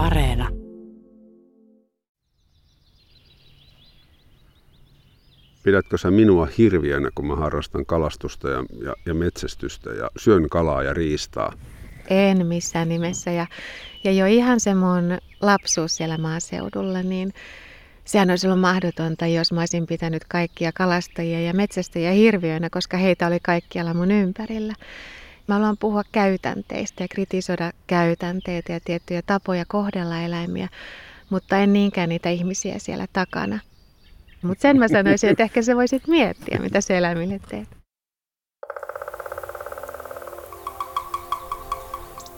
Areena. Pidätkö sä minua hirviönä, kun mä harrastan kalastusta ja, ja, ja metsästystä ja syön kalaa ja riistaa? En missään nimessä. Ja, ja jo ihan se mun lapsuus siellä maaseudulla, niin sehän olisi ollut mahdotonta, jos mä olisin pitänyt kaikkia kalastajia ja metsästäjiä hirviöinä, koska heitä oli kaikkialla mun ympärillä. Mä haluan puhua käytänteistä ja kritisoida käytänteitä ja tiettyjä tapoja kohdella eläimiä, mutta en niinkään niitä ihmisiä siellä takana. Mutta sen mä sanoisin, että ehkä sä voisit miettiä, mitä se eläimille teet.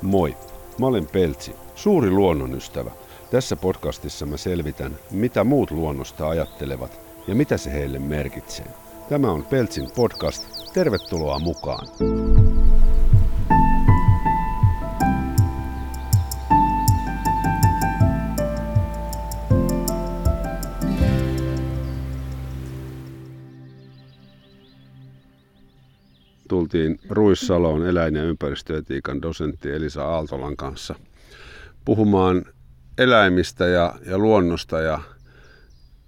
Moi, mä olen Peltsi, suuri luonnonystävä. Tässä podcastissa mä selvitän, mitä muut luonnosta ajattelevat ja mitä se heille merkitsee. Tämä on Peltsin podcast. Tervetuloa mukaan. Tultiin Ruissaloon eläin- ja ympäristöetiikan dosentti Elisa Aaltolan kanssa puhumaan eläimistä ja, ja luonnosta ja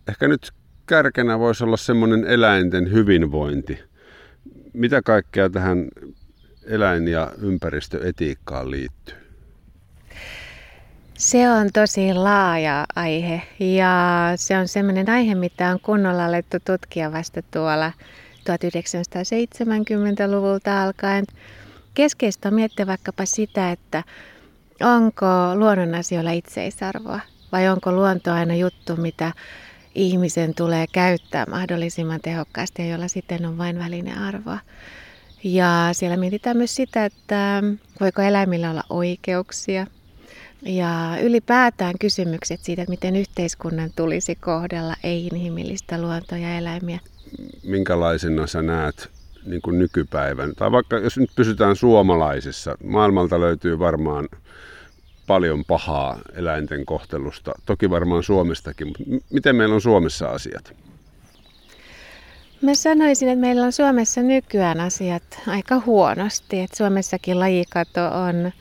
ehkä nyt kärkenä voisi olla semmoinen eläinten hyvinvointi. Mitä kaikkea tähän eläin- ja ympäristöetiikkaan liittyy? Se on tosi laaja aihe ja se on semmoinen aihe, mitä on kunnolla alettu tutkia vasta tuolla 1970-luvulta alkaen. Keskeistä on miettiä vaikkapa sitä, että onko luonnon asioilla itseisarvoa vai onko luonto aina juttu, mitä ihmisen tulee käyttää mahdollisimman tehokkaasti ja jolla sitten on vain välinearvoa. Ja siellä mietitään myös sitä, että voiko eläimillä olla oikeuksia, ja ylipäätään kysymykset siitä, että miten yhteiskunnan tulisi kohdella ei-inhimillistä luontoa ja eläimiä minkälaisena sä näet niin kuin nykypäivän, tai vaikka jos nyt pysytään suomalaisissa, maailmalta löytyy varmaan paljon pahaa eläinten kohtelusta, toki varmaan Suomestakin, mutta miten meillä on Suomessa asiat? Mä sanoisin, että meillä on Suomessa nykyään asiat aika huonosti, että Suomessakin lajikato on,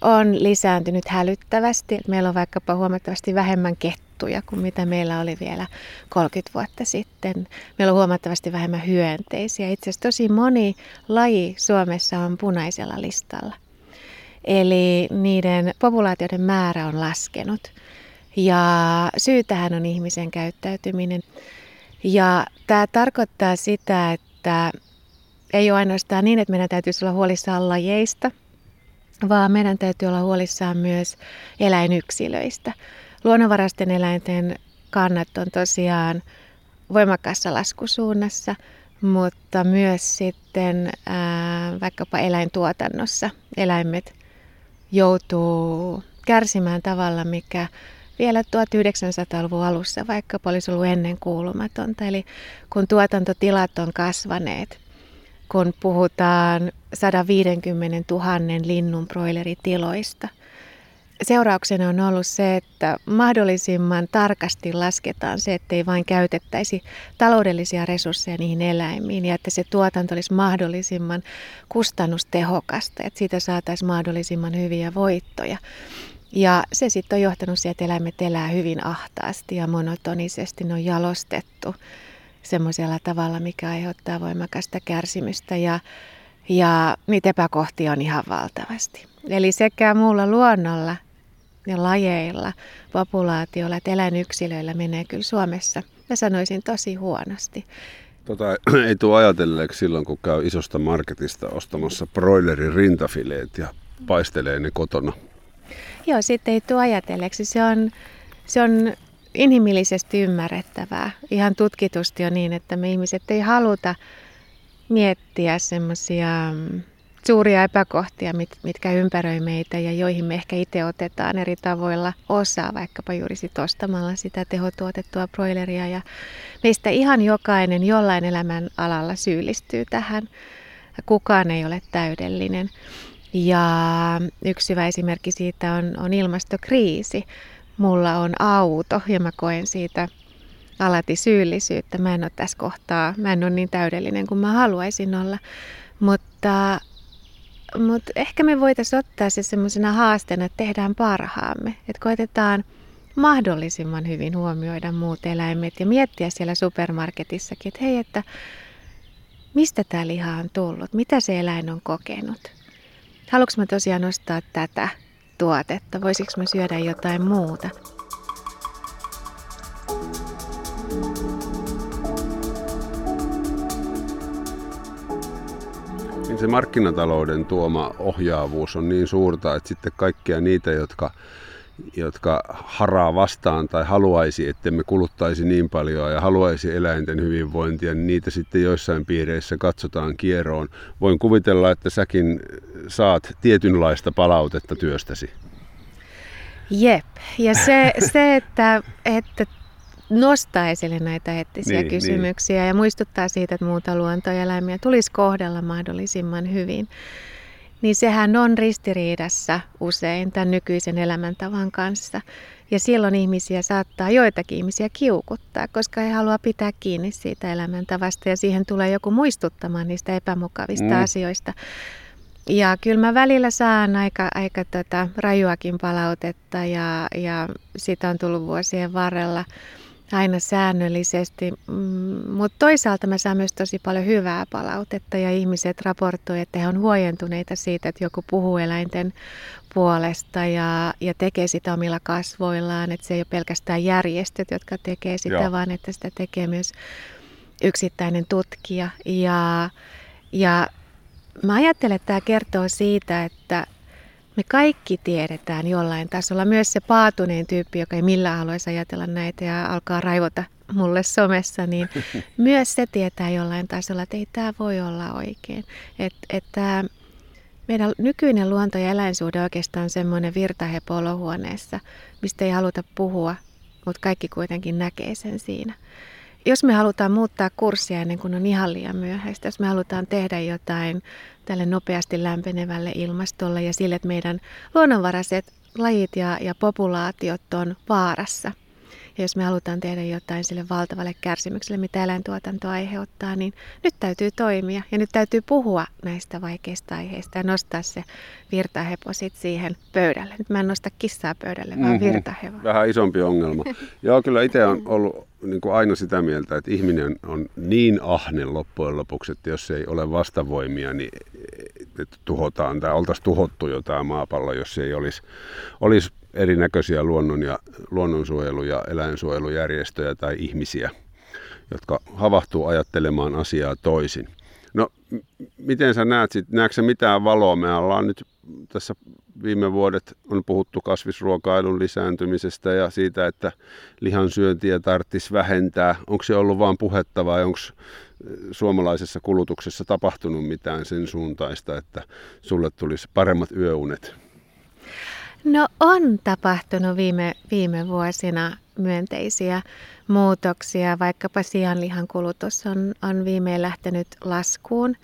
on lisääntynyt hälyttävästi. Meillä on vaikkapa huomattavasti vähemmän kettuja juttuja kuin mitä meillä oli vielä 30 vuotta sitten. Meillä on huomattavasti vähemmän hyönteisiä. Itse asiassa tosi moni laji Suomessa on punaisella listalla. Eli niiden populaatioiden määrä on laskenut. Ja syytähän on ihmisen käyttäytyminen. Ja tämä tarkoittaa sitä, että ei ole ainoastaan niin, että meidän täytyisi olla huolissaan lajeista, vaan meidän täytyy olla huolissaan myös eläinyksilöistä luonnonvaraisten eläinten kannat on tosiaan voimakkaassa laskusuunnassa, mutta myös sitten ää, vaikkapa eläintuotannossa eläimet joutuu kärsimään tavalla, mikä vielä 1900-luvun alussa vaikkapa olisi ollut ennen kuulumatonta. Eli kun tuotantotilat on kasvaneet, kun puhutaan 150 000 linnun broileritiloista – seurauksena on ollut se, että mahdollisimman tarkasti lasketaan se, ettei vain käytettäisi taloudellisia resursseja niihin eläimiin ja että se tuotanto olisi mahdollisimman kustannustehokasta, että siitä saataisiin mahdollisimman hyviä voittoja. Ja se sitten on johtanut siihen, että eläimet elää hyvin ahtaasti ja monotonisesti. Ne on jalostettu semmoisella tavalla, mikä aiheuttaa voimakasta kärsimystä ja, ja niitä epäkohtia on ihan valtavasti. Eli sekä muulla luonnolla ja lajeilla, populaatioilla että eläinyksilöillä menee kyllä Suomessa, mä sanoisin tosi huonosti. Tota, ei tule ajatelleeksi silloin, kun käy isosta marketista ostamassa broilerin rintafileet ja paistelee ne kotona. Joo, sitten ei tule ajatelleeksi. Se on, se on inhimillisesti ymmärrettävää. Ihan tutkitusti on niin, että me ihmiset ei haluta miettiä semmoisia mm, suuria epäkohtia, mit, mitkä ympäröi meitä ja joihin me ehkä itse otetaan eri tavoilla osaa, vaikkapa juuri sit ostamalla sitä tehotuotettua broileria. Ja meistä ihan jokainen jollain elämän alalla syyllistyy tähän. Kukaan ei ole täydellinen. Ja yksi hyvä esimerkki siitä on, on ilmastokriisi. Mulla on auto ja mä koen siitä alati syyllisyyttä. Mä en ole tässä kohtaa, mä en ole niin täydellinen kuin mä haluaisin olla. Mutta mutta ehkä me voitaisiin ottaa se semmoisena haasteena, että tehdään parhaamme. Että koitetaan mahdollisimman hyvin huomioida muut eläimet ja miettiä siellä supermarketissakin, että hei, että mistä tämä liha on tullut, mitä se eläin on kokenut. Haluanko mä tosiaan ostaa tätä tuotetta, voisiko mä syödä jotain muuta. Se markkinatalouden tuoma ohjaavuus on niin suurta, että sitten kaikkia niitä, jotka jotka haraa vastaan tai haluaisi, että me kuluttaisi niin paljon ja haluaisi eläinten hyvinvointia, niin niitä sitten joissain piireissä katsotaan kieroon. Voin kuvitella, että säkin saat tietynlaista palautetta työstäsi. Jep, ja se, se että, että nostaa esille näitä eettisiä niin, niin. kysymyksiä niin. ja muistuttaa siitä, että muuta luontoeläimiä tulisi kohdella mahdollisimman hyvin niin sehän on ristiriidassa usein tämän nykyisen elämäntavan kanssa. Ja silloin ihmisiä saattaa joitakin ihmisiä kiukuttaa, koska he haluaa pitää kiinni siitä elämäntavasta ja siihen tulee joku muistuttamaan niistä epämukavista mm. asioista. Ja kyllä mä välillä saan aika, aika tota rajuakin palautetta ja, ja sitä on tullut vuosien varrella aina säännöllisesti, mm, mutta toisaalta mä saan myös tosi paljon hyvää palautetta ja ihmiset raportoi, että he on huojentuneita siitä, että joku puhuu eläinten puolesta ja, ja tekee sitä omilla kasvoillaan, että se ei ole pelkästään järjestöt, jotka tekee sitä, Joo. vaan että sitä tekee myös yksittäinen tutkija ja, ja mä ajattelen, että tämä kertoo siitä, että me kaikki tiedetään jollain tasolla. Myös se paatuneen tyyppi, joka ei millään haluaisi ajatella näitä ja alkaa raivota mulle somessa, niin myös se tietää jollain tasolla, että ei tämä voi olla oikein. Että että meidän nykyinen luonto- ja eläinsuhde oikeastaan on semmoinen virtahepo olohuoneessa, mistä ei haluta puhua, mutta kaikki kuitenkin näkee sen siinä. Jos me halutaan muuttaa kurssia ennen kuin on ihan liian myöhäistä, jos me halutaan tehdä jotain tälle nopeasti lämpenevälle ilmastolle ja sille, että meidän luonnonvaraiset lajit ja, ja populaatiot on vaarassa. Ja jos me halutaan tehdä jotain sille valtavalle kärsimykselle, mitä eläintuotanto aiheuttaa, niin nyt täytyy toimia. Ja nyt täytyy puhua näistä vaikeista aiheista ja nostaa se virtahepo sit siihen pöydälle. Nyt mä en nosta kissaa pöydälle, vaan mm-hmm. Vähän isompi ongelma. Joo, kyllä itse on ollut niin kuin aina sitä mieltä, että ihminen on niin ahne loppujen lopuksi, että jos ei ole vastavoimia, niin että tuhotaan tai oltaisiin tuhottu jo tämä maapallo, jos ei olisi, olisi erinäköisiä luonnon ja, luonnonsuojelu- ja eläinsuojelujärjestöjä tai ihmisiä, jotka havahtuu ajattelemaan asiaa toisin. No, miten sä näet, sit, näetkö sä mitään valoa? Me ollaan nyt tässä viime vuodet on puhuttu kasvisruokailun lisääntymisestä ja siitä, että lihansyöntiä tarvitsisi vähentää. Onko se ollut vain puhetta vai onko suomalaisessa kulutuksessa tapahtunut mitään sen suuntaista, että sulle tulisi paremmat yöunet? No on tapahtunut viime, viime vuosina myönteisiä muutoksia, vaikkapa sianlihan kulutus on, on viimein lähtenyt laskuun.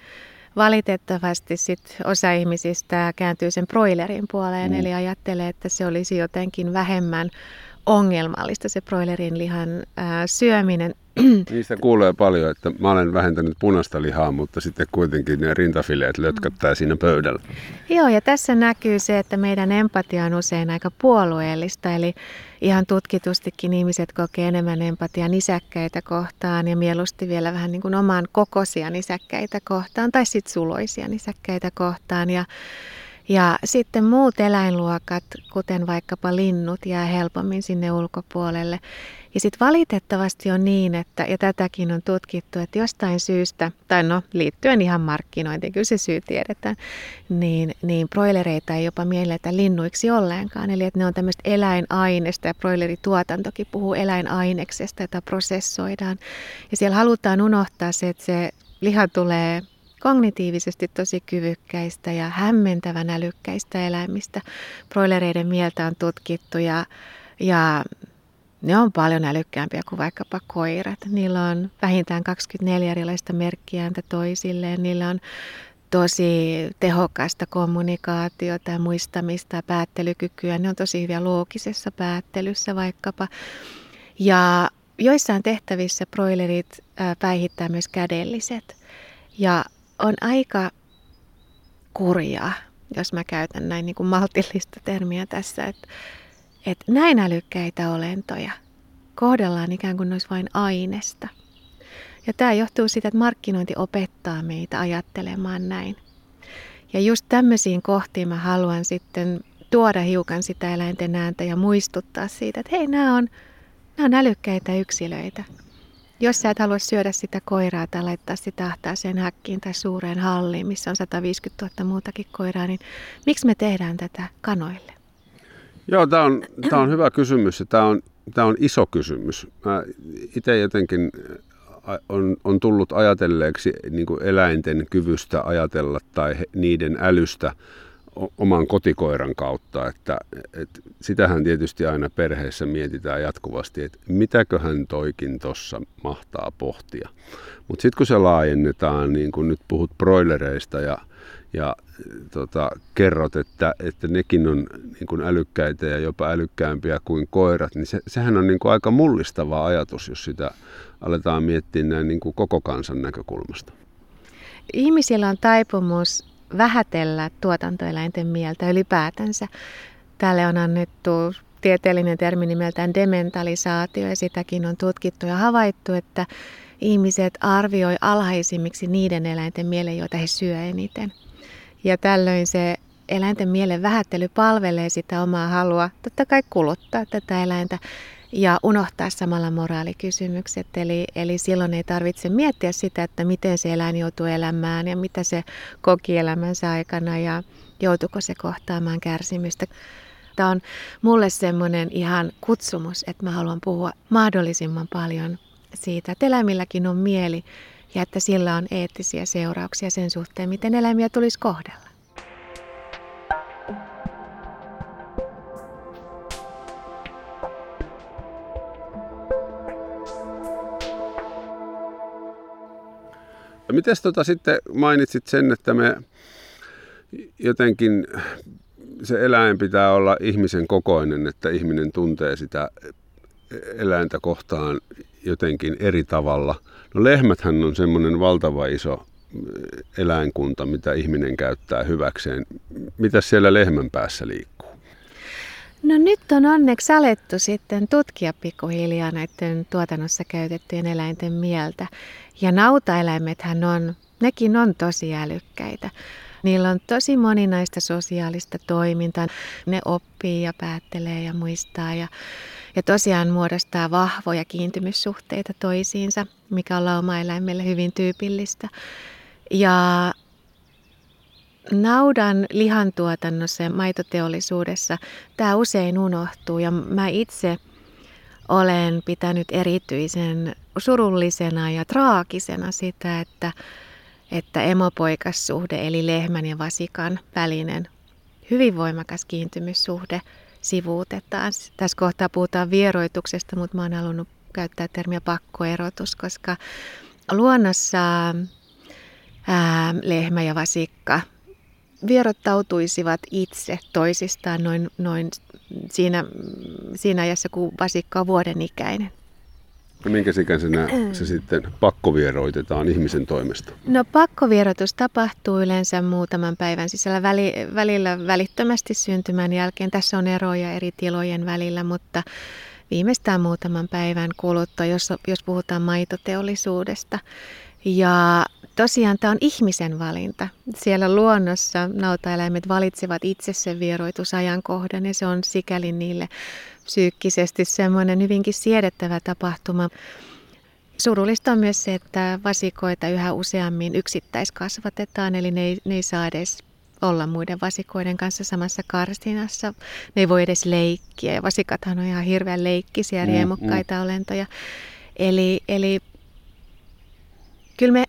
Valitettavasti sit osa ihmisistä kääntyy sen broilerin puoleen, mm. eli ajattelee, että se olisi jotenkin vähemmän ongelmallista se broilerin lihan ää, syöminen. Niistä kuulee paljon, että mä olen vähentänyt punaista lihaa, mutta sitten kuitenkin ne rintafileet lötköttää mm. siinä pöydällä. Joo, ja tässä näkyy se, että meidän empatia on usein aika puolueellista, eli ihan tutkitustikin ihmiset kokee enemmän empatiaa nisäkkäitä kohtaan ja mieluusti vielä vähän niin kuin oman kokoisia nisäkkäitä kohtaan tai sitten suloisia nisäkkäitä kohtaan. Ja ja sitten muut eläinluokat, kuten vaikkapa linnut, jää helpommin sinne ulkopuolelle. Ja sitten valitettavasti on niin, että, ja tätäkin on tutkittu, että jostain syystä, tai no liittyen ihan markkinointiin, kyllä se syy tiedetään, niin, niin broilereita ei jopa mielletä linnuiksi ollenkaan. Eli että ne on tämmöistä eläinaineista ja broilerituotantokin puhuu eläinaineksesta, jota prosessoidaan. Ja siellä halutaan unohtaa se, että se liha tulee kognitiivisesti tosi kyvykkäistä ja hämmentävän älykkäistä eläimistä. Broilereiden mieltä on tutkittu ja, ja ne on paljon älykkäämpiä kuin vaikkapa koirat. Niillä on vähintään 24 erilaista merkkiääntä toisilleen. Niillä on tosi tehokasta kommunikaatiota muistamista päättelykykyä. Ne on tosi hyviä loogisessa päättelyssä vaikkapa. Ja joissain tehtävissä broilerit päihittää myös kädelliset. Ja on aika kurjaa, jos mä käytän näin niin kuin maltillista termiä tässä, että, että näin älykkäitä olentoja kohdellaan ikään kuin ne olisi vain aineesta. Ja tämä johtuu siitä, että markkinointi opettaa meitä ajattelemaan näin. Ja just tämmöisiin kohtiin mä haluan sitten tuoda hiukan sitä eläinten ääntä ja muistuttaa siitä, että hei, nämä on, nämä on älykkäitä yksilöitä. Jos sä et halua syödä sitä koiraa tai laittaa sitä ahtaaseen häkkiin tai suureen halliin, missä on 150 000 muutakin koiraa, niin miksi me tehdään tätä kanoille? Joo, tämä on, tämä on hyvä kysymys ja tämä on, tämä on iso kysymys. Mä itse jotenkin on, on tullut ajatelleeksi niin eläinten kyvystä ajatella tai niiden älystä oman kotikoiran kautta, että, että sitähän tietysti aina perheessä mietitään jatkuvasti, että mitäköhän toikin tuossa mahtaa pohtia. Mutta sitten kun se laajennetaan, niin kun nyt puhut broilereista ja, ja tota, kerrot, että, että nekin on niin kuin älykkäitä ja jopa älykkäämpiä kuin koirat, niin se, sehän on niin aika mullistava ajatus, jos sitä aletaan miettiä näin niin koko kansan näkökulmasta. Ihmisillä on taipumus vähätellä tuotantoeläinten mieltä ylipäätänsä. Tälle on annettu tieteellinen termi nimeltään dementalisaatio ja sitäkin on tutkittu ja havaittu, että ihmiset arvioi alhaisimmiksi niiden eläinten mielen, joita he syö eniten. Ja tällöin se eläinten mielen vähättely palvelee sitä omaa halua totta kai kuluttaa tätä eläintä ja unohtaa samalla moraalikysymykset. Eli, eli silloin ei tarvitse miettiä sitä, että miten se eläin joutuu elämään ja mitä se koki elämänsä aikana ja joutuuko se kohtaamaan kärsimystä. Tämä on mulle semmoinen ihan kutsumus, että mä haluan puhua mahdollisimman paljon siitä, että eläimilläkin on mieli ja että sillä on eettisiä seurauksia sen suhteen, miten eläimiä tulisi kohdella. Miten tota sitten mainitsit sen, että me jotenkin se eläin pitää olla ihmisen kokoinen, että ihminen tuntee sitä eläintä kohtaan jotenkin eri tavalla. No lehmäthän on semmoinen valtava iso eläinkunta, mitä ihminen käyttää hyväkseen. Mitä siellä lehmän päässä liikkuu? No nyt on onneksi alettu sitten tutkia pikkuhiljaa näiden tuotannossa käytettyjen eläinten mieltä. Ja nautaeläimethän on, nekin on tosi älykkäitä. Niillä on tosi moninaista sosiaalista toimintaa. Ne oppii ja päättelee ja muistaa ja, ja tosiaan muodostaa vahvoja kiintymyssuhteita toisiinsa, mikä on lauma-eläimelle hyvin tyypillistä. Ja naudan lihantuotannossa ja maitoteollisuudessa tämä usein unohtuu ja mä itse olen pitänyt erityisen surullisena ja traagisena sitä, että, että emopoikassuhde eli lehmän ja vasikan välinen hyvin voimakas kiintymyssuhde sivuutetaan. Tässä kohtaa puhutaan vieroituksesta, mutta mä oon halunnut käyttää termiä pakkoerotus, koska luonnossa ää, lehmä ja vasikka vierottautuisivat itse toisistaan noin, noin siinä, siinä ajassa, kun vasikka on vuoden ikäinen. No minkä ikäisenä se sitten pakkovieroitetaan ihmisen toimesta? No pakkovierotus tapahtuu yleensä muutaman päivän sisällä väli, välillä välittömästi syntymän jälkeen. Tässä on eroja eri tilojen välillä, mutta viimeistään muutaman päivän kuluttua, jos, jos puhutaan maitoteollisuudesta. Ja tosiaan tämä on ihmisen valinta. Siellä luonnossa nautaeläimet valitsevat itse sen vieroitusajankohdan ja se on sikäli niille psyykkisesti semmoinen hyvinkin siedettävä tapahtuma. Surullista on myös se, että vasikoita yhä useammin yksittäiskasvatetaan, eli ne ei, ne ei saa edes olla muiden vasikoiden kanssa samassa karstinassa. Ne ei voi edes leikkiä ja vasikathan on ihan hirveän leikkisiä, mm, riemukkaita mm. olentoja. Eli, eli kyllä me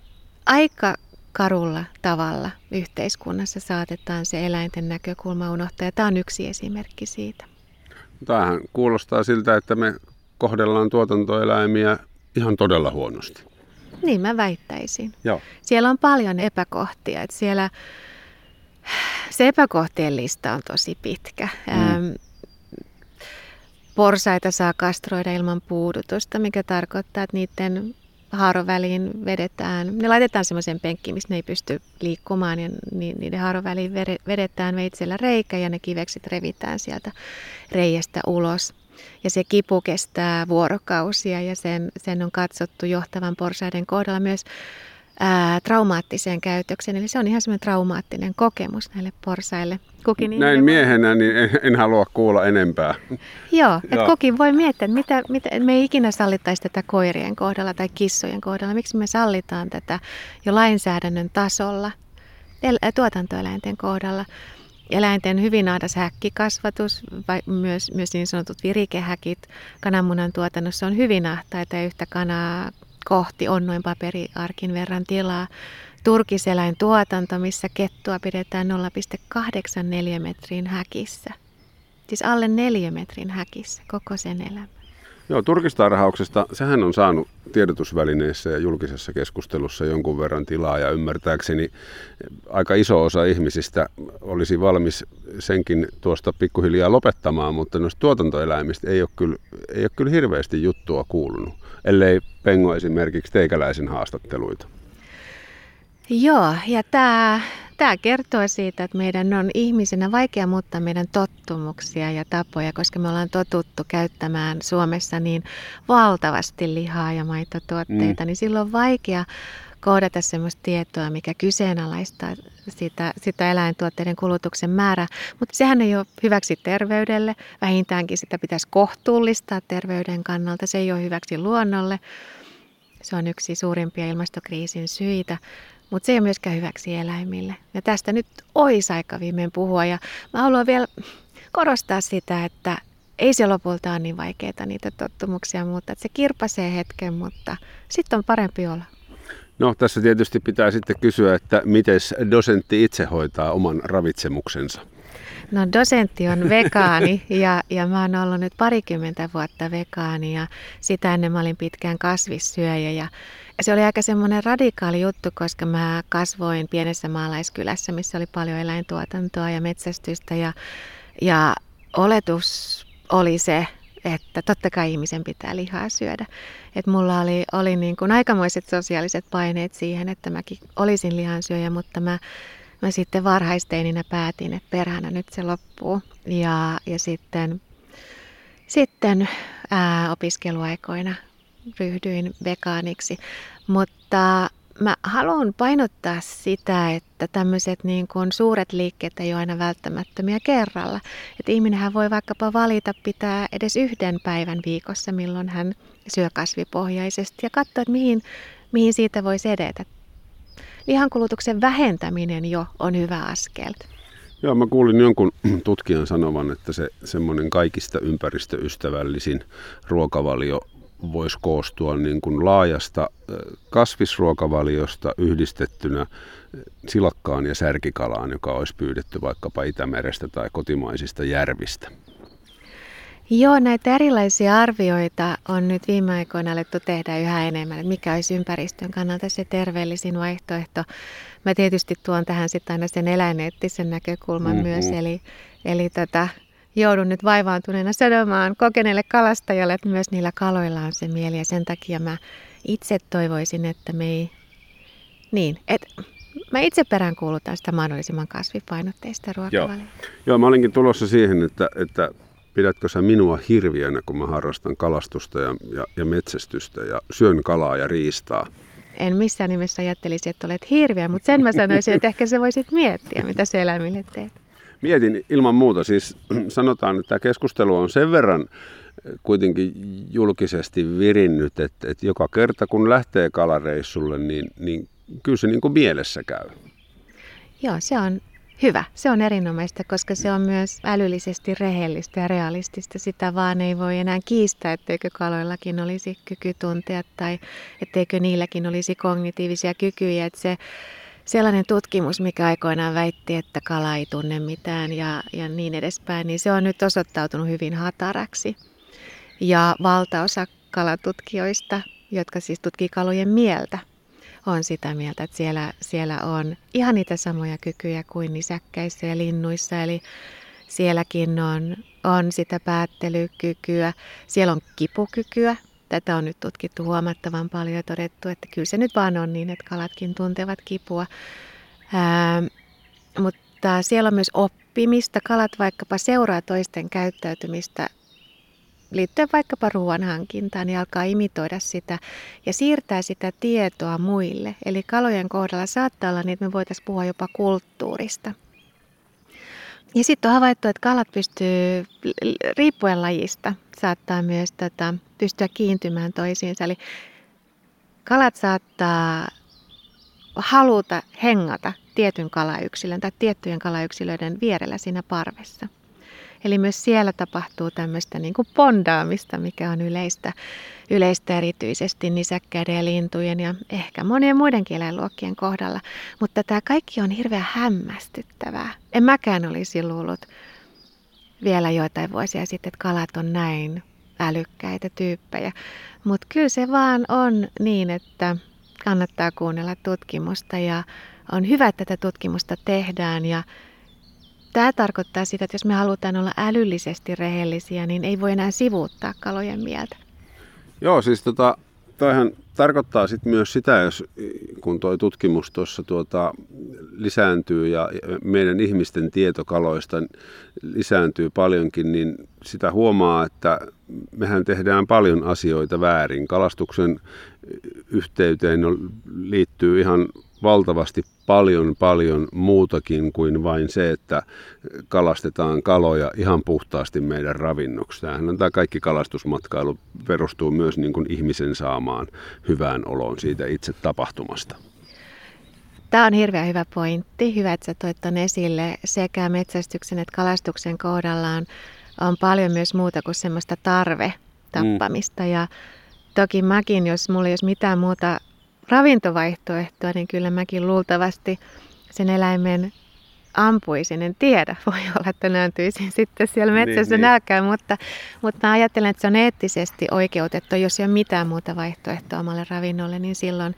aika karulla tavalla yhteiskunnassa saatetaan se eläinten näkökulma unohtaa ja tämä on yksi esimerkki siitä. Tämähän kuulostaa siltä, että me kohdellaan tuotantoeläimiä ihan todella huonosti. Niin mä väittäisin. Joo. Siellä on paljon epäkohtia. Että siellä se epäkohtien lista on tosi pitkä. Mm. Porsaita saa kastroida ilman puudutusta, mikä tarkoittaa, että niiden haaroväliin vedetään, ne laitetaan semmoiseen penkkiin, missä ne ei pysty liikkumaan ja niiden haaroväliin vedetään veitsellä reikä ja ne kivekset revitään sieltä reiästä ulos. Ja se kipu kestää vuorokausia ja sen, sen on katsottu johtavan porsaiden kohdalla myös ää, traumaattiseen käytökseen. Eli se on ihan semmoinen traumaattinen kokemus näille porsaille. Kukin Näin miehenä niin en, en halua kuulla enempää. Joo, että kukin voi miettiä, että mitä, mitä, me ei ikinä sallittaisi tätä koirien kohdalla tai kissojen kohdalla. Miksi me sallitaan tätä jo lainsäädännön tasolla el, tuotantoeläinten kohdalla. Eläinten hyvin ahdas häkkikasvatus, vai myös, myös niin sanotut virikehäkit kananmunan tuotannossa on hyvin ahtaita ja yhtä kanaa kohti on noin paperiarkin verran tilaa. Turkiseläin tuotanto, missä kettua pidetään 0,84 metrin häkissä. Siis alle 4 metrin häkissä koko sen elämä. Joo, turkistarhauksesta, sehän on saanut tiedotusvälineissä ja julkisessa keskustelussa jonkun verran tilaa ja ymmärtääkseni aika iso osa ihmisistä olisi valmis senkin tuosta pikkuhiljaa lopettamaan, mutta noista tuotantoeläimistä ei ole kyllä, ei ole kyllä hirveästi juttua kuulunut, ellei pengo esimerkiksi teikäläisen haastatteluita. Joo, ja tämä Tämä kertoo siitä, että meidän on ihmisenä vaikea muuttaa meidän tottumuksia ja tapoja, koska me ollaan totuttu käyttämään Suomessa niin valtavasti lihaa ja maitotuotteita, mm. niin silloin on vaikea kohdata sellaista tietoa, mikä kyseenalaistaa sitä, sitä eläintuotteiden kulutuksen määrää. Mutta sehän ei ole hyväksi terveydelle. Vähintäänkin sitä pitäisi kohtuullistaa terveyden kannalta. Se ei ole hyväksi luonnolle. Se on yksi suurimpia ilmastokriisin syitä mutta se ei ole myöskään hyväksi eläimille. Ja tästä nyt olisi aika viimein puhua. Ja mä haluan vielä korostaa sitä, että ei se lopulta ole niin vaikeita niitä tottumuksia, mutta että se kirpasee hetken, mutta sitten on parempi olla. No tässä tietysti pitää sitten kysyä, että miten dosentti itse hoitaa oman ravitsemuksensa? No dosentti on vegaani ja, ja mä oon ollut nyt parikymmentä vuotta vegaani ja sitä ennen mä olin pitkään kasvissyöjä ja se oli aika semmoinen radikaali juttu, koska mä kasvoin pienessä maalaiskylässä, missä oli paljon eläintuotantoa ja metsästystä ja, ja oletus oli se, että totta kai ihmisen pitää lihaa syödä. Et mulla oli, oli niin kuin aikamoiset sosiaaliset paineet siihen, että mäkin olisin lihansyöjä, mutta mä, mä sitten varhaisteininä päätin, että perhänä nyt se loppuu. Ja, ja sitten, sitten ää, opiskeluaikoina ryhdyin vegaaniksi. Mutta mä haluan painottaa sitä, että tämmöiset niin kuin suuret liikkeet ei ole aina välttämättömiä kerralla. Että ihminenhän voi vaikkapa valita pitää edes yhden päivän viikossa, milloin hän syö kasvipohjaisesti ja katsoa, että mihin, mihin siitä voisi edetä. Lihankulutuksen vähentäminen jo on hyvä askel. Joo, mä kuulin jonkun tutkijan sanovan, että se semmoinen kaikista ympäristöystävällisin ruokavalio voisi koostua niin kuin laajasta kasvisruokavaliosta yhdistettynä silakkaan ja särkikalaan, joka olisi pyydetty vaikkapa Itämerestä tai kotimaisista järvistä. Joo, näitä erilaisia arvioita on nyt viime aikoina alettu tehdä yhä enemmän, että mikä olisi ympäristön kannalta se terveellisin vaihtoehto. Mä tietysti tuon tähän sitten aina sen eläineettisen näkökulman mm-hmm. myös, eli, eli tota, joudun nyt vaivaantuneena sanomaan kokeneelle kalastajalle, että myös niillä kaloilla on se mieli ja sen takia mä itse toivoisin, että me ei, niin, että mä itse peräänkuulutan sitä mahdollisimman kasvipainotteista ruokavaliota. Joo. Joo, mä olinkin tulossa siihen, että, että pidätkö sä minua hirviönä, kun mä harrastan kalastusta ja, ja, ja metsästystä ja syön kalaa ja riistaa? En missään nimessä ajattelisi, että olet hirviö, mutta sen mä sanoisin, että ehkä sä voisit miettiä, mitä se eläimille teet. Mietin ilman muuta, siis sanotaan, että tämä keskustelu on sen verran kuitenkin julkisesti virinnyt, että, että joka kerta kun lähtee kalareissulle, niin, niin kyllä se niin kuin mielessä käy. Joo, se on hyvä. Se on erinomaista, koska se on myös älyllisesti rehellistä ja realistista. Sitä vaan ei voi enää kiistää, etteikö kaloillakin olisi kyky tuntea tai etteikö niilläkin olisi kognitiivisia kykyjä. Että se sellainen tutkimus, mikä aikoinaan väitti, että kala ei tunne mitään ja, ja niin edespäin, niin se on nyt osoittautunut hyvin hataraksi. Ja valtaosa kalatutkijoista, jotka siis tutkii kalojen mieltä, on sitä mieltä, että siellä, siellä on ihan niitä samoja kykyjä kuin nisäkkäissä ja linnuissa. Eli sielläkin on, on sitä päättelykykyä, siellä on kipukykyä, Tätä on nyt tutkittu huomattavan paljon ja todettu, että kyllä se nyt vaan on niin, että kalatkin tuntevat kipua. Ää, mutta siellä on myös oppimista. Kalat vaikkapa seuraa toisten käyttäytymistä liittyen vaikkapa ruoan hankintaan, niin alkaa imitoida sitä ja siirtää sitä tietoa muille. Eli kalojen kohdalla saattaa olla niin, että me voitaisiin puhua jopa kulttuurista. Ja sitten on havaittu, että kalat pystyy, riippuen lajista, saattaa myös tätä, pystyä kiintymään toisiinsa. Eli kalat saattaa haluta hengata tietyn kalayksilön tai tiettyjen kalayksilöiden vierellä siinä parvessa. Eli myös siellä tapahtuu tämmöistä niin kuin pondaamista, mikä on yleistä, yleistä erityisesti nisäkkäiden ja lintujen ja ehkä monien muidenkin eläinluokkien kohdalla. Mutta tämä kaikki on hirveän hämmästyttävää. En mäkään olisi luullut vielä joitain vuosia sitten, että kalat on näin älykkäitä tyyppejä. Mutta kyllä se vaan on niin, että kannattaa kuunnella tutkimusta ja on hyvä, että tätä tutkimusta tehdään ja Tämä tarkoittaa sitä, että jos me halutaan olla älyllisesti rehellisiä, niin ei voi enää sivuuttaa kalojen mieltä. Joo, siis tota, toihan tarkoittaa sit myös sitä, jos kun tuo tutkimus tuossa tuota, lisääntyy ja meidän ihmisten tieto kaloista lisääntyy paljonkin, niin sitä huomaa, että mehän tehdään paljon asioita väärin. Kalastuksen yhteyteen liittyy ihan valtavasti paljon paljon muutakin kuin vain se, että kalastetaan kaloja ihan puhtaasti meidän ravinnoksi. Tämähän on tämä kaikki kalastusmatkailu perustuu myös niin kuin ihmisen saamaan hyvään oloon siitä itse tapahtumasta. Tämä on hirveän hyvä pointti. Hyvä, että sä toit ton esille. Sekä metsästyksen että kalastuksen kohdallaan on paljon myös muuta kuin semmoista tarve tappamista. Mm. Ja toki mäkin, jos mulla ei olisi mitään muuta ravintovaihtoehtoa, niin kyllä mäkin luultavasti sen eläimen ampuisin, en tiedä. Voi olla, että nääntyisin sitten siellä niin, metsässä niin, nälkään, niin. mutta, mutta ajattelen, että se on eettisesti oikeutettu. Jos ei ole mitään muuta vaihtoehtoa omalle ravinnolle, niin silloin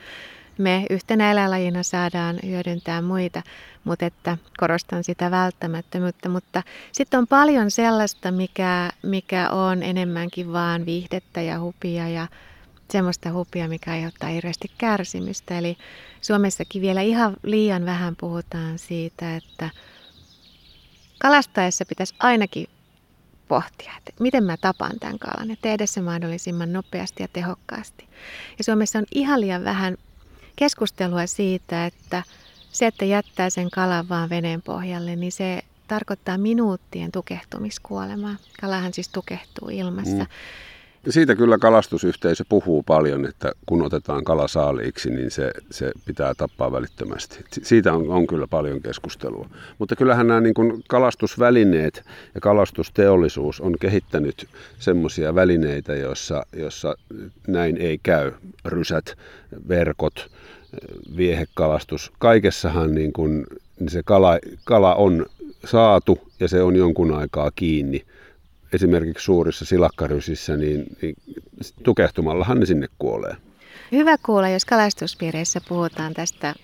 me yhtenä eläinlajina saadaan hyödyntää muita, mutta että korostan sitä välttämättömyyttä. Mutta sitten on paljon sellaista, mikä, mikä on enemmänkin vaan viihdettä ja hupia ja semmoista hupia, mikä aiheuttaa hirveästi kärsimystä. Eli Suomessakin vielä ihan liian vähän puhutaan siitä, että kalastaessa pitäisi ainakin pohtia, että miten mä tapan tämän kalan ja tehdä se mahdollisimman nopeasti ja tehokkaasti. Ja Suomessa on ihan liian vähän keskustelua siitä, että se, että jättää sen kalan vaan veneen pohjalle, niin se tarkoittaa minuuttien tukehtumiskuolemaa. Kalahan siis tukehtuu ilmassa. Mm. Siitä kyllä kalastusyhteisö puhuu paljon, että kun otetaan kala saaliiksi, niin se, se pitää tappaa välittömästi. Siitä on, on kyllä paljon keskustelua. Mutta kyllähän nämä niin kuin kalastusvälineet ja kalastusteollisuus on kehittänyt semmoisia välineitä, joissa, joissa näin ei käy. Rysät, verkot, viehekalastus, kaikessahan niin kuin, niin se kala, kala on saatu ja se on jonkun aikaa kiinni esimerkiksi suurissa silakkarysissä, niin, niin tukehtumallahan ne sinne kuolee. Hyvä kuulla, jos kalastuspiireissä puhutaan tästä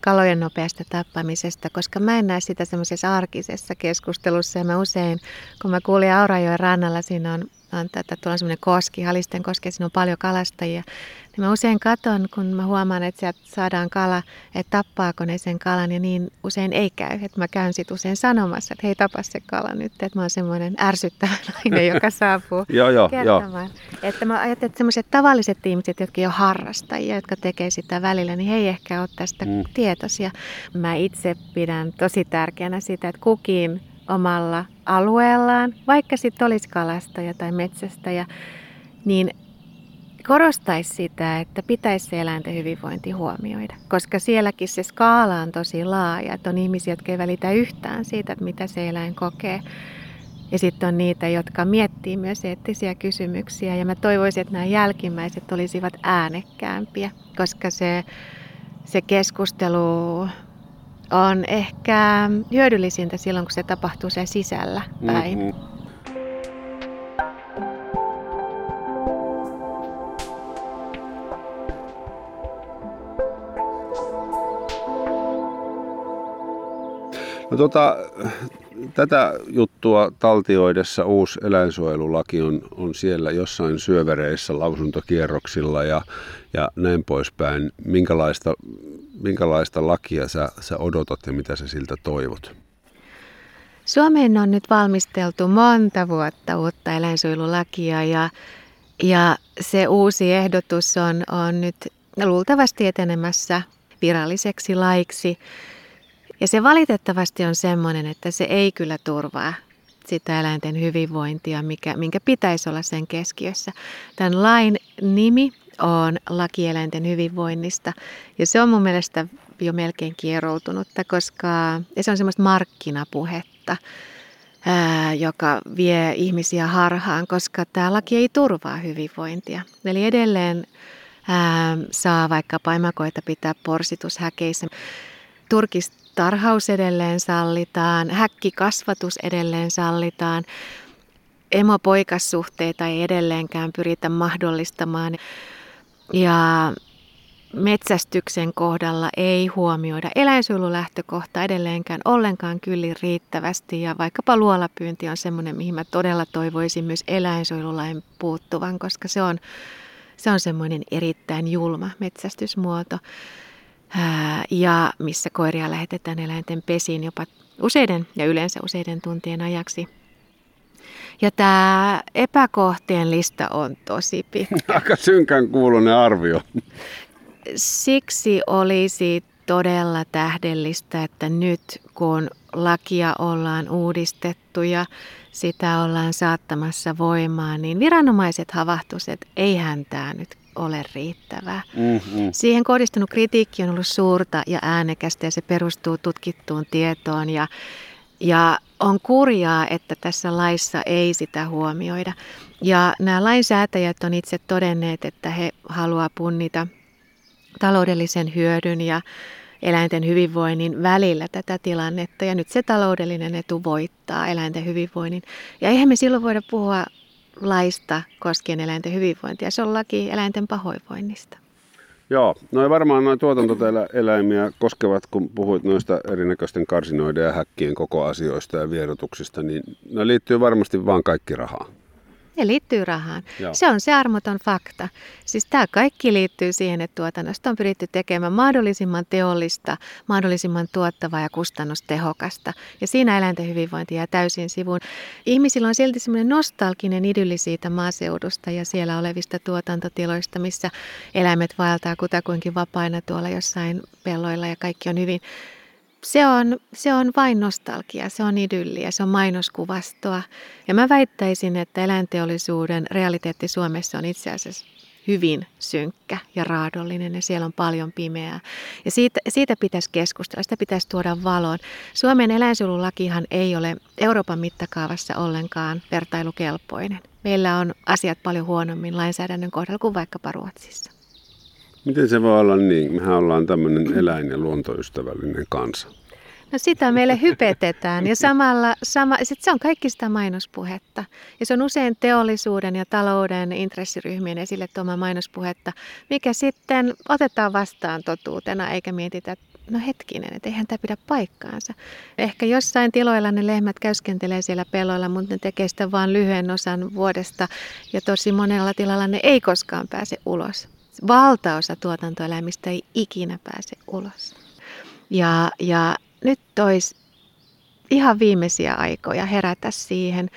kalojen nopeasta tappamisesta, koska mä en näe sitä semmoisessa arkisessa keskustelussa. Ja mä usein, kun mä kuulin Aurajoen rannalla, siinä on, on tätä, tuolla semmoinen koski, Halisten koski, siinä on paljon kalastajia. Niin mä usein katon, kun mä huomaan, että sieltä saadaan kala, että tappaako ne sen kalan ja niin usein ei käy. Että mä käyn sitten usein sanomassa, että hei tapa se kala nyt, että mä oon semmoinen ärsyttävä nainen, joka saapuu joo, joo, kertomaan. Jo. Että mä ajattelen, että semmoiset tavalliset ihmiset, jotka jo harrastajia, jotka tekee sitä välillä, niin he ei ehkä ole tästä mm. tietoisia. Mä itse pidän tosi tärkeänä sitä, että kukin omalla alueellaan, vaikka sitten olisi kalastaja tai metsästäjä, niin korostaisi sitä, että pitäisi se eläinten hyvinvointi huomioida, koska sielläkin se skaala on tosi laaja, että on ihmisiä, jotka ei välitä yhtään siitä, että mitä se eläin kokee. Ja sitten on niitä, jotka miettii myös eettisiä kysymyksiä. Ja mä toivoisin, että nämä jälkimmäiset olisivat äänekkäämpiä, koska se, se keskustelu on ehkä hyödyllisintä silloin, kun se tapahtuu siellä sisällä päin. Mm-hmm. No tota, tätä juttua taltioidessa uusi eläinsuojelulaki on, on siellä jossain syövereissä lausuntokierroksilla ja, ja näin poispäin. Minkälaista, minkälaista lakia sä, sä odotat ja mitä sä siltä toivot? Suomeen on nyt valmisteltu monta vuotta uutta eläinsuojelulakia ja, ja se uusi ehdotus on, on nyt luultavasti etenemässä viralliseksi laiksi. Ja se valitettavasti on semmoinen, että se ei kyllä turvaa sitä eläinten hyvinvointia, mikä, minkä pitäisi olla sen keskiössä. Tämän lain nimi on laki eläinten hyvinvoinnista ja se on mun mielestä jo melkein kieroutunutta, koska se on semmoista markkinapuhetta, ää, joka vie ihmisiä harhaan, koska tämä laki ei turvaa hyvinvointia. Eli edelleen ää, saa vaikka paimakoita pitää porsitushäkeissä. Turkistarhaus edelleen sallitaan, häkkikasvatus edelleen sallitaan. Emo-poikassuhteita ei edelleenkään pyritä mahdollistamaan. Ja metsästyksen kohdalla ei huomioida eläinsuojelulähtökohta edelleenkään ollenkaan kyllin riittävästi ja vaikkapa luolapyynti on semmoinen, mihin mä todella toivoisin myös eläinsuojelulain puuttuvan, koska se on, se on semmoinen erittäin julma metsästysmuoto ja missä koiria lähetetään eläinten pesiin jopa useiden ja yleensä useiden tuntien ajaksi. Ja tämä epäkohtien lista on tosi pitkä. Aika synkän kuulunen arvio siksi olisi todella tähdellistä, että nyt kun lakia ollaan uudistettu ja sitä ollaan saattamassa voimaan, niin viranomaiset havahtuisivat, että eihän tämä nyt ole riittävää. Mm-hmm. Siihen kohdistunut kritiikki on ollut suurta ja äänekästä ja se perustuu tutkittuun tietoon ja, ja on kurjaa, että tässä laissa ei sitä huomioida. Ja nämä lainsäätäjät on itse todenneet, että he haluaa punnita taloudellisen hyödyn ja eläinten hyvinvoinnin välillä tätä tilannetta. Ja nyt se taloudellinen etu voittaa eläinten hyvinvoinnin. Ja eihän me silloin voida puhua laista koskien eläinten hyvinvointia. Se on laki eläinten pahoinvoinnista. Joo, no varmaan noin tuotantoeläimiä koskevat, kun puhuit noista erinäköisten karsinoiden ja häkkien koko asioista ja vierotuksista, niin ne liittyy varmasti vaan kaikki rahaan. Ne liittyy rahaan. Joo. Se on se armoton fakta. Siis tämä kaikki liittyy siihen, että tuotannosta on pyritty tekemään mahdollisimman teollista, mahdollisimman tuottavaa ja kustannustehokasta. Ja siinä eläinten hyvinvointi jää täysin sivuun. Ihmisillä on silti semmoinen nostalginen idylli siitä maaseudusta ja siellä olevista tuotantotiloista, missä eläimet vaeltaa kutakuinkin vapaina tuolla jossain pelloilla ja kaikki on hyvin se on, se on vain nostalgia, se on idylliä, se on mainoskuvastoa. Ja mä väittäisin, että eläinteollisuuden realiteetti Suomessa on itse asiassa hyvin synkkä ja raadollinen ja siellä on paljon pimeää. Ja siitä, siitä pitäisi keskustella, sitä pitäisi tuoda valoon. Suomen eläinsuojelulakihan ei ole Euroopan mittakaavassa ollenkaan vertailukelpoinen. Meillä on asiat paljon huonommin lainsäädännön kohdalla kuin vaikkapa Ruotsissa. Miten se voi olla niin? Mehän ollaan tämmöinen eläin- ja luontoystävällinen kansa. No sitä meille hypetetään ja samalla sama, sit se on kaikki sitä mainospuhetta. Ja se on usein teollisuuden ja talouden intressiryhmien esille tuoma mainospuhetta, mikä sitten otetaan vastaan totuutena eikä mietitä, että no hetkinen, että eihän tämä pidä paikkaansa. Ehkä jossain tiloilla ne lehmät käyskentelee siellä peloilla, mutta ne tekee sitä vain lyhyen osan vuodesta ja tosi monella tilalla ne ei koskaan pääse ulos valtaosa tuotantoeläimistä ei ikinä pääse ulos. Ja, ja nyt olisi ihan viimeisiä aikoja herätä siihen,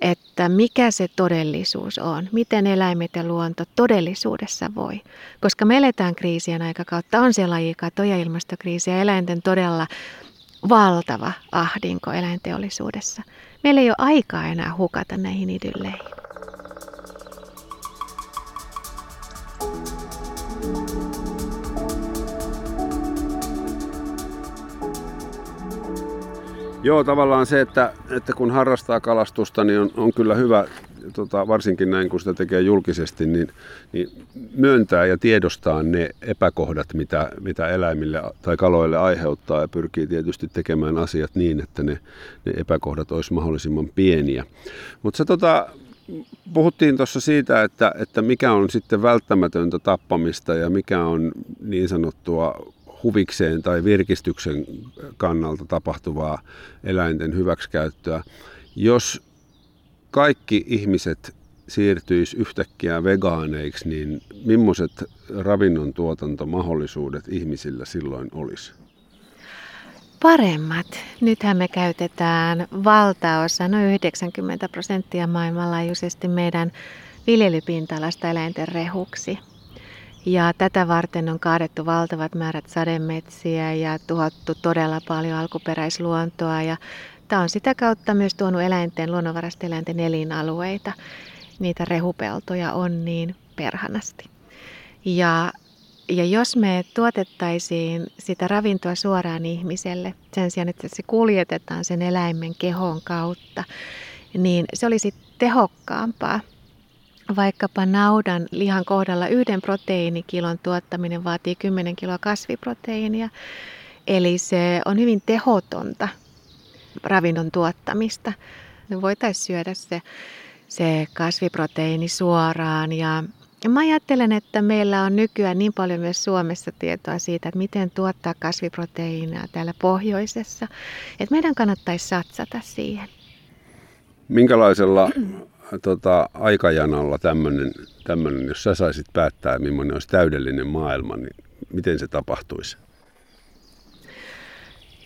että mikä se todellisuus on, miten eläimet ja luonto todellisuudessa voi. Koska me eletään kriisien aikakautta, on siellä lajikato ja ilmastokriisi ja eläinten todella valtava ahdinko eläinteollisuudessa. Meillä ei ole aikaa enää hukata näihin idylleihin. Joo, tavallaan se, että, että kun harrastaa kalastusta, niin on, on kyllä hyvä, tota, varsinkin näin kun sitä tekee julkisesti, niin, niin myöntää ja tiedostaa ne epäkohdat, mitä, mitä eläimille tai kaloille aiheuttaa ja pyrkii tietysti tekemään asiat niin, että ne, ne epäkohdat olisi mahdollisimman pieniä. Mutta se tota, puhuttiin tuossa siitä, että, että mikä on sitten välttämätöntä tappamista ja mikä on niin sanottua huvikseen tai virkistyksen kannalta tapahtuvaa eläinten hyväksikäyttöä. Jos kaikki ihmiset siirtyisi yhtäkkiä vegaaneiksi, niin millaiset ravinnon tuotantomahdollisuudet ihmisillä silloin olisi? Paremmat. Nythän me käytetään valtaosa, noin 90 prosenttia maailmanlaajuisesti meidän viljelypinta-alasta eläinten rehuksi. Ja tätä varten on kaadettu valtavat määrät sademetsiä ja tuhottu todella paljon alkuperäisluontoa. Ja tämä on sitä kautta myös tuonut eläinten, luonnonvaraisten eläinten elinalueita. Niitä rehupeltoja on niin perhanasti. Ja, ja jos me tuotettaisiin sitä ravintoa suoraan ihmiselle, sen sijaan, että se kuljetetaan sen eläimen kehon kautta, niin se olisi tehokkaampaa Vaikkapa naudan lihan kohdalla yhden proteiinikilon tuottaminen vaatii 10 kiloa kasviproteiinia. Eli se on hyvin tehotonta ravinnon tuottamista. Me voitaisiin syödä se, se kasviproteiini suoraan ja ja mä ajattelen, että meillä on nykyään niin paljon myös Suomessa tietoa siitä, että miten tuottaa kasviproteiinia täällä pohjoisessa, että meidän kannattaisi satsata siihen. Minkälaisella tota, aikajanalla tämmöinen, jos sä saisit päättää, millainen olisi täydellinen maailma, niin miten se tapahtuisi?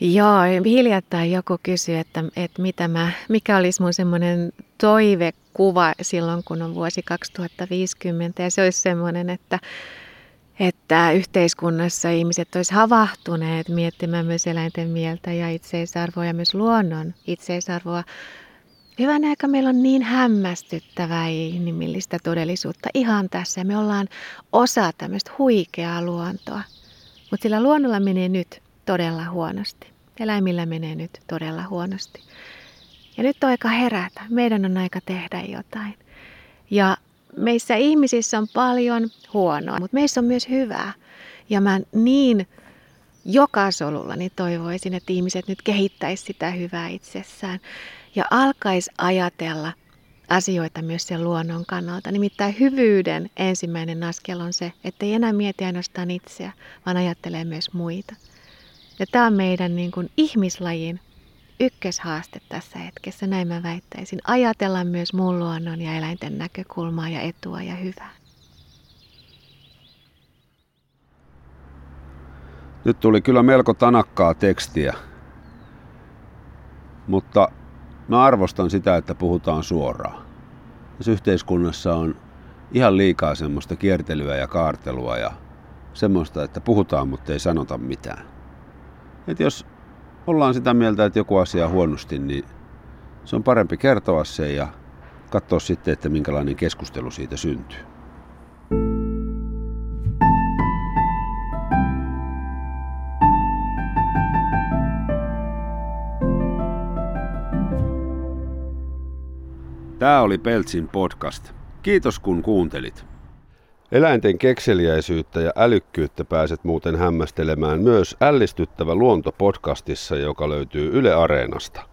Joo, hiljattain joku kysyi, että, että mitä mä, mikä olisi mun semmoinen toivekuva silloin, kun on vuosi 2050. Ja se olisi semmoinen, että, että yhteiskunnassa ihmiset olisi havahtuneet miettimään myös eläinten mieltä ja itseisarvoa ja myös luonnon itseisarvoa Hyvän aika meillä on niin hämmästyttävää inhimillistä todellisuutta ihan tässä. Me ollaan osa tämmöistä huikeaa luontoa. Mutta sillä luonnolla menee nyt todella huonosti. Eläimillä menee nyt todella huonosti. Ja nyt on aika herätä. Meidän on aika tehdä jotain. Ja meissä ihmisissä on paljon huonoa, mutta meissä on myös hyvää. Ja mä niin joka solulla niin toivoisin, että ihmiset nyt kehittäisi sitä hyvää itsessään ja alkaisi ajatella asioita myös sen luonnon kannalta. Nimittäin hyvyyden ensimmäinen askel on se, että ei enää mieti ainoastaan itseä, vaan ajattelee myös muita. Ja tämä on meidän niin kuin ihmislajin ykköshaaste tässä hetkessä, näin mä väittäisin. Ajatella myös muun luonnon ja eläinten näkökulmaa ja etua ja hyvää. Nyt tuli kyllä melko tanakkaa tekstiä, mutta Mä arvostan sitä, että puhutaan suoraan. Tässä yhteiskunnassa on ihan liikaa semmoista kiertelyä ja kaartelua ja semmoista, että puhutaan, mutta ei sanota mitään. Et jos ollaan sitä mieltä, että joku asia huonosti, niin se on parempi kertoa se ja katsoa sitten, että minkälainen keskustelu siitä syntyy. Tämä oli Peltsin podcast. Kiitos kun kuuntelit. Eläinten kekseliäisyyttä ja älykkyyttä pääset muuten hämmästelemään myös Ällistyttävä luonto podcastissa, joka löytyy Yle Areenasta.